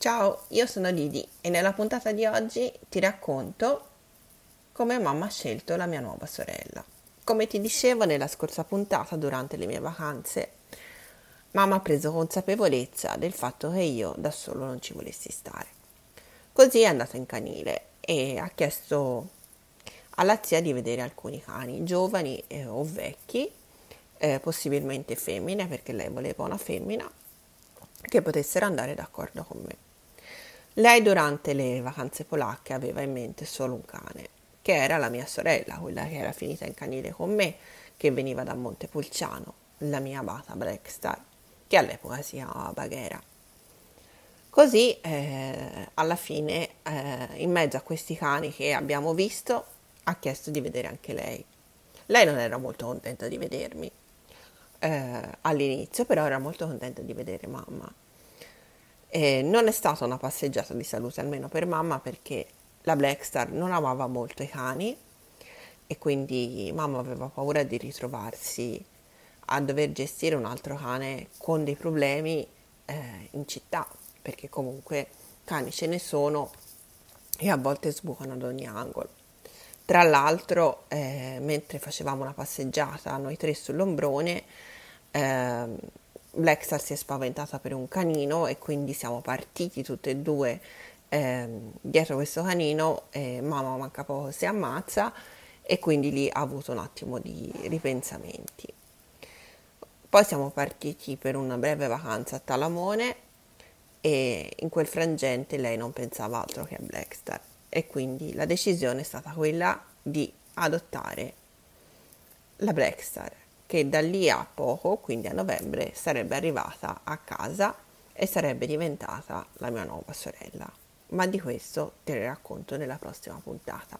Ciao, io sono Lidi e nella puntata di oggi ti racconto come mamma ha scelto la mia nuova sorella. Come ti dicevo nella scorsa puntata, durante le mie vacanze, mamma ha preso consapevolezza del fatto che io da solo non ci volessi stare. Così è andata in canile e ha chiesto alla zia di vedere alcuni cani, giovani eh, o vecchi, eh, possibilmente femmine, perché lei voleva una femmina, che potessero andare d'accordo con me. Lei durante le vacanze polacche aveva in mente solo un cane, che era la mia sorella, quella che era finita in canile con me, che veniva da Montepulciano, la mia abata Blackstar, che all'epoca si chiamava Baghera. Così eh, alla fine, eh, in mezzo a questi cani che abbiamo visto, ha chiesto di vedere anche lei. Lei non era molto contenta di vedermi eh, all'inizio, però era molto contenta di vedere mamma. E non è stata una passeggiata di salute, almeno per mamma, perché la Blackstar non amava molto i cani e quindi mamma aveva paura di ritrovarsi a dover gestire un altro cane con dei problemi eh, in città, perché comunque cani ce ne sono e a volte sbucano ad ogni angolo. Tra l'altro, eh, mentre facevamo una passeggiata noi tre sull'ombrone, eh, Blackstar si è spaventata per un canino e quindi siamo partiti tutti e due eh, dietro questo canino e mamma manca poco si ammazza e quindi lì ha avuto un attimo di ripensamenti. Poi siamo partiti per una breve vacanza a Talamone e in quel frangente lei non pensava altro che a Blackstar e quindi la decisione è stata quella di adottare la Blackstar che da lì a poco, quindi a novembre, sarebbe arrivata a casa e sarebbe diventata la mia nuova sorella. Ma di questo te ne racconto nella prossima puntata.